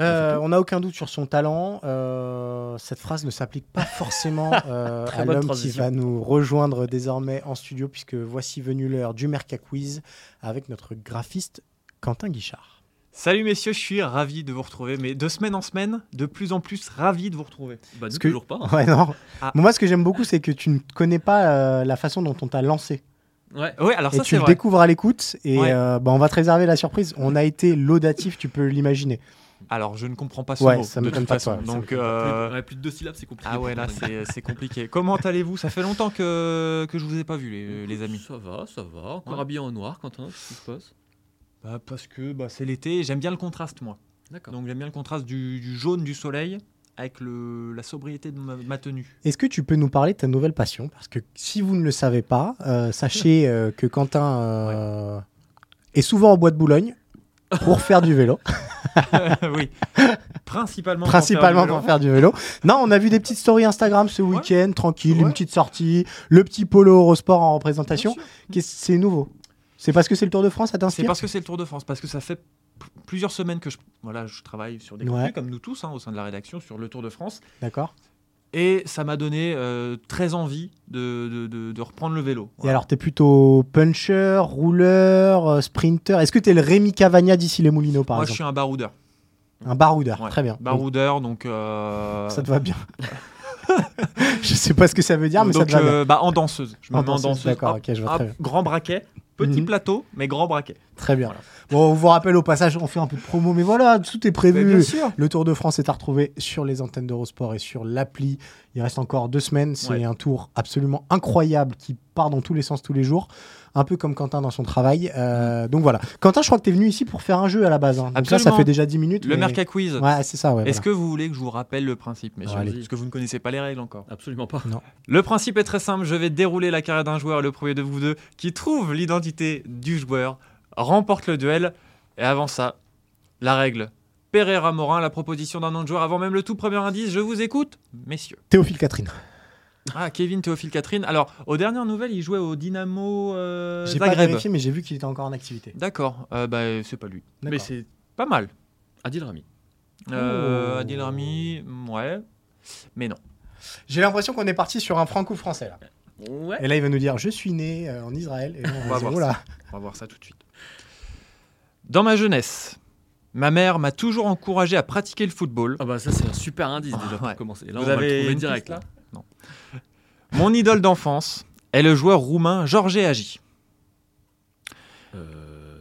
Euh, on n'a aucun doute sur son talent. Euh, cette phrase ne s'applique pas forcément euh, à l'homme qui va nous rejoindre désormais en studio, puisque voici venu l'heure du Merca Quiz avec notre graphiste Quentin Guichard. Salut messieurs, je suis ravi de vous retrouver, mais de semaine en semaine, de plus en plus ravi de vous retrouver. Bah, nous, que- toujours pas. hein. Ouais, non. Ah. Moi, ce que j'aime beaucoup, c'est que tu ne connais pas euh, la façon dont on t'a lancé. Ouais. Ouais, alors et ça tu le vrai. découvres à l'écoute. Et Ouais. euh, bah, on va te réserver la surprise. On a été laudatif, tu peux l'imaginer. Alors je ne comprends pas ce Ouais, mot ça de toute pas façon. toi. Donc Plus, euh, de, ouais, plus de deux syllabes, c'est compliqué. ah ouais là c'est c'est compliqué. Comment allez-vous? Ça fait longtemps que que je vous ai pas vu les, les amis. Ça va, ça va. Encore Ouais. habillé en noir, Quentin, qu'est-ce qui se passe? Bah, parce que bah, c'est l'été, et j'aime bien le contraste moi. D'accord. Donc j'aime bien le contraste du, du jaune du soleil avec le, la sobriété de ma, ma tenue. Est-ce que tu peux nous parler de ta nouvelle passion? Parce que si vous ne le savez pas, euh, sachez euh, que Quentin euh, est souvent en bois de Boulogne pour faire du vélo. oui. Principalement. pour Principalement faire du pour vélo. faire du vélo. Non, on a vu des petites stories Instagram ce week-end, tranquille, une petite sortie, le petit polo Eurosport en représentation. C'est nouveau. C'est parce que c'est le Tour de France, ça C'est t'inspire parce que c'est le Tour de France, parce que ça fait plusieurs semaines que je, voilà, je travaille sur des contenus, Ouais. comme nous tous, hein, au sein de la rédaction, sur le Tour de France. D'accord. Et ça m'a donné euh, très envie de, de- de- de reprendre le vélo. Et alors, t'es plutôt puncher, rouleur, euh, sprinter Est-ce que t'es le Rémi Cavagna d'ici les Moulineaux, par Moi, je exemple suis un baroudeur. Un baroudeur, Ouais. très bien. Baroudeur, donc. euh, Ça te va bien. je sais pas ce que ça veut dire, mais ça donc, te va bien. bah, en danseuse. Je me En mets en danseuse, d'accord, ok, je vois très bien. grand braquet, petit Mhm. plateau, mais grand braquet. Très bien. Bon, on vous rappelle au passage, on fait un peu de promo, mais voilà, tout est prévu. bien sûr. Le Tour de France est à retrouver sur les antennes d'Eurosport et sur l'appli. Il reste encore deux semaines. C'est Ouais. un tour absolument incroyable qui part dans tous les sens tous les jours. Un peu comme Quentin dans son travail. Euh, donc voilà. Quentin, je crois que tu es venu ici pour faire un jeu à la base. hein. Donc là, ça fait déjà 10 minutes. Le mais- Merca Quiz. Ouais, c'est ça, ouais. Est-ce voilà. que vous voulez que je vous rappelle le principe, messieurs. Parce que vous ne connaissez pas les règles encore. Absolument pas. Le principe est très simple, je vais dérouler la carrière d'un joueur le premier de vous deux qui trouve l'identité du joueur remporte le duel. Et avant ça, la règle. Pereira Morin, la proposition d'un nom de joueur avant même le tout premier indice, je vous écoute, messieurs. Théophile Catherine. Ah, Kevin Théophile Catherine. Alors, aux dernières nouvelles, il jouait au Dynamo euh, J'ai pas vérifié, mais j'ai vu qu'il était encore en activité. D'accord, euh, bah, c'est pas lui. Mais c'est pas mal. Adil Rami. Euh, Oh. Adil Rami, ouais. Mais non. J'ai l'impression qu'on est parti sur un franco-français. là. Ouais. Et là, il va nous dire Je suis né euh, en Israël. Et on On va va voir ça. On va voir ça tout de suite. Dans ma jeunesse, ma mère m'a toujours encouragé à pratiquer le football. Ah bah ça c'est un super indice déjà pour Ouais. commencer. Là Vous on va avez le trouver une direct piste, là? Mon idole d'enfance est le joueur roumain Georges Agi. Euh,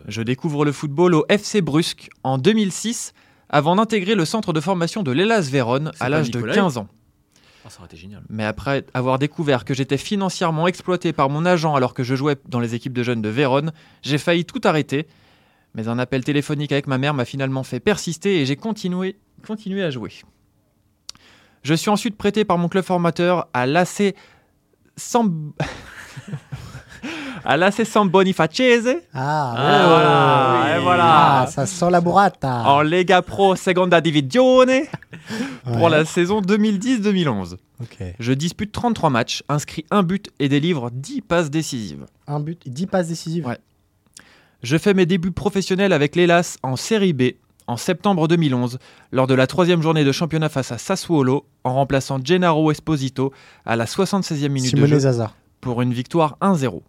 Je découvre le football au FC Brusque en 2006 avant d'intégrer le centre de formation de l'Elas Vérone à l'âge de Nicolai 15 ans. ça aurait été génial. Mais après avoir découvert que j'étais financièrement exploité par mon agent alors que je jouais dans les équipes de jeunes de Vérone, j'ai failli tout arrêter. Mais un appel téléphonique avec ma mère m'a finalement fait persister et j'ai continué, continué à jouer. Je suis ensuite prêté par mon club formateur à l'AC Sam... à l'AC San Bonifacese Ah, Ah, voilà, et voilà. Ah, ça sent la burrata. en Lega Pro Seconda Divisione pour Ouais. la saison 2010-2011. Ok. Je dispute 33 matchs, inscris un but et délivre 10 passes décisives. Un but, 10 passes décisives. Ouais. Je fais mes débuts professionnels avec l'Elas en Série B en septembre 2011, lors de la troisième journée de championnat face à Sassuolo, en remplaçant Gennaro Esposito à la 76e minute de jeu Zaza. pour une victoire 1-0.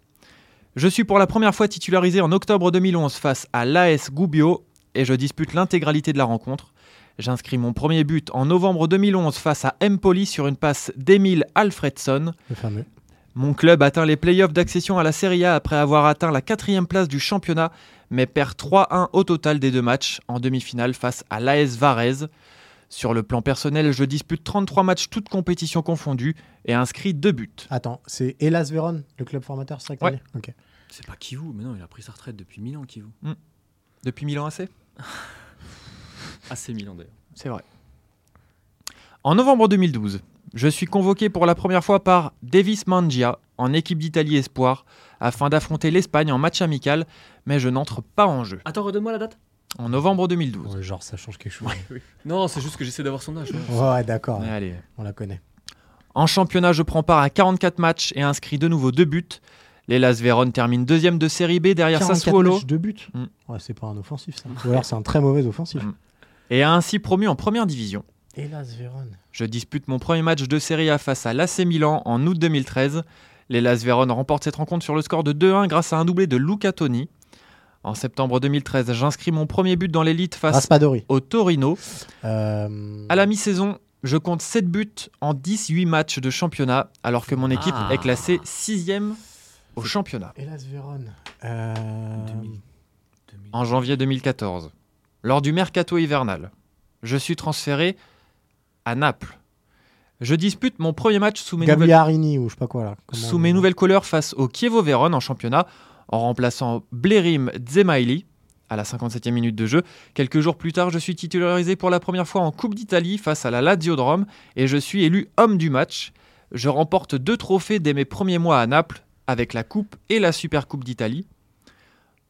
Je suis pour la première fois titularisé en octobre 2011 face à l'AS Gubbio et je dispute l'intégralité de la rencontre. J'inscris mon premier but en novembre 2011 face à Empoli sur une passe d'Emile Alfredson. Le. Mon club atteint les playoffs d'accession à la Serie A après avoir atteint la quatrième place du championnat, mais perd 3-1 au total des deux matchs en demi-finale face à l'AS Varese. Sur le plan personnel, je dispute 33 matchs toutes compétitions confondues et inscris deux buts. Attends, c'est Elas Véron, le club formateur, c'est ça que t'as Ouais. dit Ok. C'est pas Kivu, mais non, il a pris sa retraite depuis Milan Kivu. Depuis Milan AC Assez Milan d'ailleurs. C'est vrai. En novembre 2012, je suis convoqué pour la première fois par Davis Mangia en équipe d'Italie Espoir afin d'affronter l'Espagne en match amical, mais je n'entre pas en jeu. Attends, redonne-moi la date. En novembre 2012. Ouais, genre, ça change quelque chose. Non, c'est juste que j'essaie d'avoir son âge. ouais. Ouais, d'accord. Allez. On la connaît. En championnat, je prends part à 44 matchs et inscris de nouveau deux buts. L'Elas Vérone termine deuxième de série B derrière 44 Sassuolo. matchs de but. Mm. Ouais, c'est pas un offensif, ça. Ou alors, c'est un très mauvais offensif. Mm. et a ainsi promu en première division. Hélas, Vérone. Je dispute mon premier match de Serie A face à l'AC Milan en août 2013. L'Hellas Vérone remporte cette rencontre sur le score de 2-1 grâce à un doublé de Luca Toni. En septembre 2013, j'inscris mon premier but dans l'élite face Raspadori. au Torino. Euh, À la mi-saison, je compte 7 buts en 18 matchs de championnat, alors que mon équipe Ah. est classée 6 au championnat. Hélas, Vérone. Euh, 2000. 2000. En janvier 2014, lors du mercato hivernal, je suis transféré à Naples. Je dispute mon premier match sous mes, nouvelles, Gagliarini ou je sais pas quoi là. Comment sous on mes dit nouvelles couleurs face au Chievo Vérone en championnat, en remplaçant Blerim Zemaili à la 57e minute de jeu. Quelques jours plus tard, je suis titularisé pour la première fois en Coupe d'Italie face à la Lazio de Rome et je suis élu homme du match. Je remporte deux trophées dès mes premiers mois à Naples avec la Coupe et la Super Coupe d'Italie.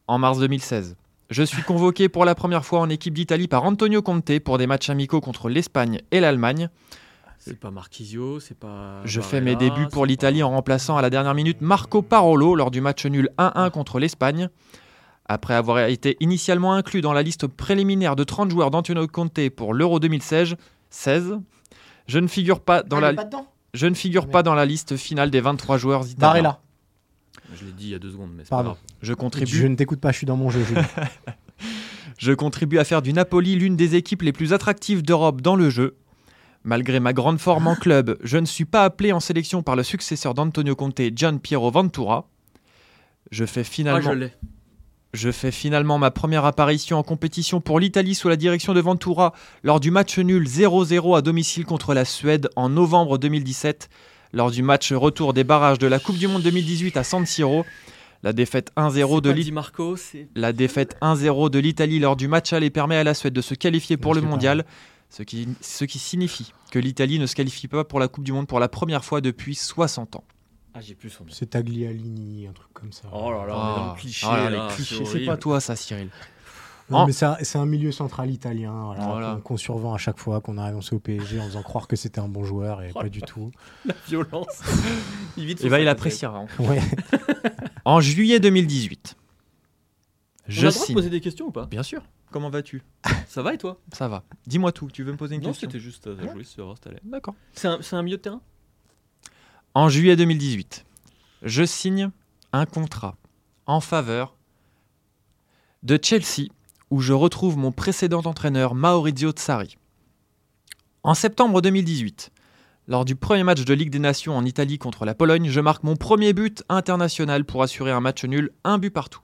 En mars 2016, je suis convoqué pour la première fois en équipe d'Italie par Antonio Conte pour des matchs amicaux contre l'Espagne et l'Allemagne. C'est pas Marquisio, c'est pas. Je Barella, fais mes débuts pour l'Italie pas- en remplaçant à la dernière minute Marco Parolo lors du match nul 1-1 contre l'Espagne. Après avoir été initialement inclus dans la liste préliminaire de 30 joueurs d'Antonio Conte pour l'Euro 2016, 16, je ne figure pas dans Ah, il la est pas dedans? je ne figure Merde. pas dans la liste finale des 23 joueurs italiens. Barella. Je l'ai dit il y a deux secondes, mais c'est Pardon. pas grave. Je contribue Je ne t'écoute pas, je suis dans mon jeu. Je contribue à faire du Napoli l'une des équipes les plus attractives d'Europe dans le jeu. Malgré ma grande forme en club, je ne suis pas appelé en sélection par le successeur d'Antonio Conte, Gian Piero Ventura. Je fais Ah, finalement, je fais finalement ma première apparition en compétition pour l'Italie sous la direction de Ventura lors du match nul 0-0 à domicile contre la Suède en novembre 2017, lors du match retour des barrages de la Coupe du Monde 2018 à San Siro. La défaite 1-0 C'est de l'Italie. Di Marco, c'est. La défaite 1-0 de l'Italie lors du match aller permet à la Suède de se qualifier pour le pas. Ce qui, ce qui signifie que l'Italie ne se qualifie pas pour la Coupe du Monde pour la première fois depuis 60 ans. Ah, j'ai plus son nom. C'est Taglialini, un truc comme ça. Oh là là, dans le cliché. Ah là, là, les clichés, c'est pas toi ça Cyril. Non, mais c'est un, milieu central italien voilà, Voilà. qu'on qu'on survend à chaque fois, qu'on a annoncé au PSG en faisant croire que c'était un bon joueur et Oh pas du tout. La violence. il vit Et son bah il sac, appréciera. hein. Ouais. En juillet 2018, On a je le droit de poser des questions ou pas? Bien sûr. Comment vas-tu? Ça va et toi? Ça va. Dis-moi tout. Tu veux me poser une Non, question? c'était juste. euh, savoir si t'allais. D'accord. C'est un, c'est un milieu de terrain? En juillet 2018, je signe un contrat en faveur de Chelsea où je retrouve mon précédent entraîneur Maurizio Tsari. En septembre 2018, lors du premier match de Ligue des Nations en Italie contre la Pologne, je marque mon premier but international pour assurer un match nul, un but partout.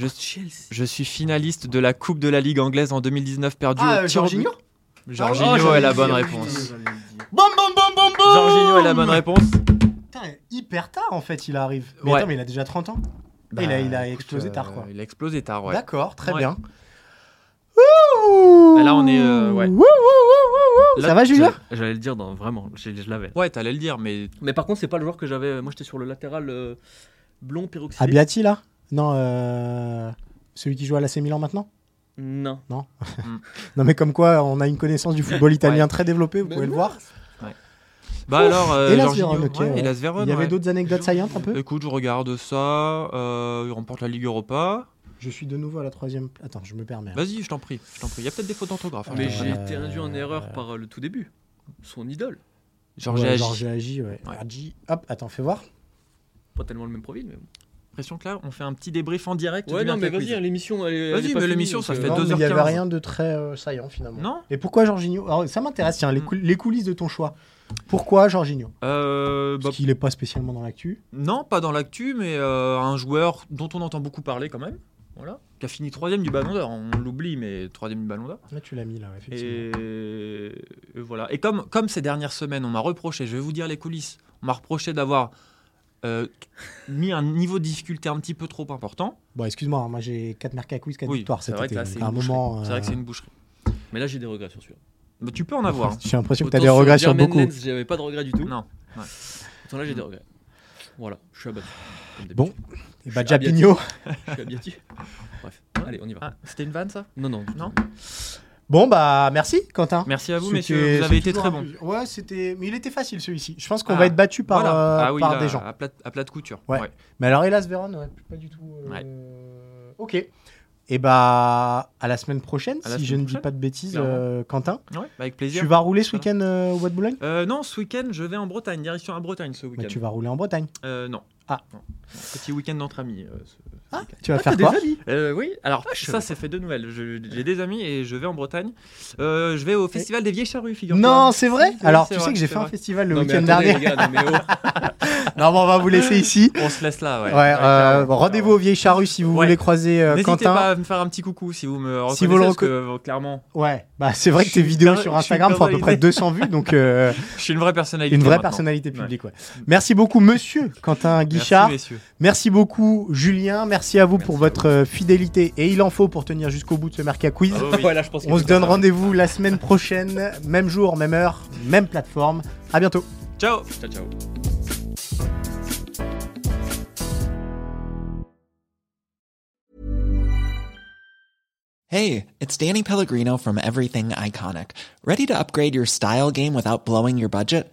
Je, Chelsea. je suis finaliste de la Coupe de la Ligue anglaise en 2019 perdu Ah, au tir au but. Jorginho Jorginho Ah, est la bonne dire, réponse. Bam bam bam bam bam Jorginho est la bonne réponse. Putain, hyper tard en fait, il arrive. Mais Ouais. attends, mais il a déjà 30 ans. Bah, il, a, il a écoute, explosé euh, tard quoi. Il a explosé tard, ouais. D'accord, très Ouais. bien. Bah, là, on est, euh, ouais. Là, Ça va, Julien J'allais- J'allais le dire, dans, vraiment, je, je l'avais. Ouais, t'allais le dire, mais Mais par contre, c'est pas le joueur que j'avais. Moi, j'étais sur le latéral euh, blond peroxydé. Abiati là Non, euh... celui qui joue à l'AC Milan maintenant Non. Non, mais comme quoi, on a une connaissance du football italien très développée, vous Mais pouvez le non. voir. Bah alors, euh, ouais, Il y avait d'autres anecdotes saillantes un peu Écoute, je regarde ça. euh, il remporte la Ligue Europa. Je suis de nouveau à la troisième. Attends, je me permets. hein. Vas-y, je t'en prie. Je t'en prie. Il y a peut-être des fautes d'orthographe. hein, Mais te j'ai été induit en erreur par euh, le tout début. Son idole. Georges Ouais, Agi. Georges Agi, ouais. Ouais. Agi. Hop, attends, fais voir. Pas tellement le même profil, mais bon. Pression que là, on fait un petit débrief en direct. Ouais, du non, mais vas-y, l'émission. Vas-y, mais l'émission, ça fait Non, mais 2h15. il n'y avait rien de très euh, saillant finalement. Non Et pourquoi Jorginho Alors, Ça m'intéresse, tiens, les, Mm. cou- les coulisses de ton choix. Pourquoi Jorginho Euh, bah, Parce qu'il n'est pas spécialement dans l'actu. Non, pas dans l'actu, mais euh, un joueur dont on entend beaucoup parler quand même. Voilà. Qui a fini troisième du Ballon d'Or. On l'oublie, mais troisième du Ballon d'Or. Là, tu l'as mis là, effectivement. Et, et voilà. Et comme, comme ces dernières semaines, on m'a reproché, je vais vous dire les coulisses, on m'a reproché d'avoir euh, mis un niveau de difficulté un petit peu trop important. Bon, excuse-moi, hein, moi j'ai 4 mercacouis, 4 Oui, victoires c'est cet vrai été. c'est à un une boucherie. moment. C'est vrai que c'est euh, une boucherie. Mais là, j'ai des regrets sur celui-là. Mais tu peux en avoir. hein. J'ai l'impression que tu as des sur regrets sur Jermaine beaucoup. J'avais pas de regrets du tout. Non. Autant là, j'ai des regrets. Voilà, je suis abattu. Bon. Et bah. Japinho. Je suis abattu. Bref, allez, on y va. Ah, c'était une vanne ça? Non, non. Non? Bon, bah, merci, Quentin. Merci à vous, messieurs. Vous avez été très un- Ouais, c'était. Mais il était facile celui-ci. Je pense qu'on Ah, va être battu par, Voilà. euh, ah oui, par là, des gens. À plat, à plat de couture. Ouais. Mais alors, hélas, Véron, ouais, pas du tout. euh, Ouais. Ok. Et bah, à la semaine prochaine, la si je ne dis pas de bêtises, euh, Quentin. Ouais, bah avec plaisir. Tu vas rouler ce week-end euh, au Bois de Boulogne? Euh, non, ce week-end, je vais en Bretagne, direction à Bretagne ce Bah, week-end. Tu vas rouler en Bretagne. Euh, non. Ah. Non. Petit week-end d'entre amis. ce- week-end. Tu vas Ah, faire quoi des amis? Euh, Oui, alors je ça, c'est fait de nouvelles. J'ai des amis et je vais en Bretagne. Euh, je vais au festival des Vieilles Charrues, figure-toi. Non, c'est vrai Alors, tu sais que j'ai fait un festival le week-end dernier. les gars, non, mais oh. non, mais on va vous laisser ici. On se laisse là, ouais. Ouais, euh, bon, rendez-vous aux Vieilles Charrues si vous Ouais. voulez croiser euh, N'hésitez Quentin. pas à me faire un petit coucou si vous me reconnaissez, Si vous le parce reco- que euh, clairement, Ouais, bah c'est vrai que tes vidéos sur Instagram font à peu près validé. 200 vues, donc je suis une vraie personnalité. une vraie personnalité publique. Ouais. Merci beaucoup, monsieur Quentin Guichard. Merci, messieurs. Merci beaucoup, Julien. Merci à vous pour votre euh, fidélité. Et il en faut pour tenir jusqu'au bout de ce Merca Quiz. Ah oui. Voilà, je pense qu'il On se donne rendez-vous la semaine prochaine, même jour, même heure, même plateforme. À bientôt. Ciao Ciao, ciao. Hey, it's Danny Pellegrino from Everything Iconic. Ready to upgrade your style game without blowing your budget?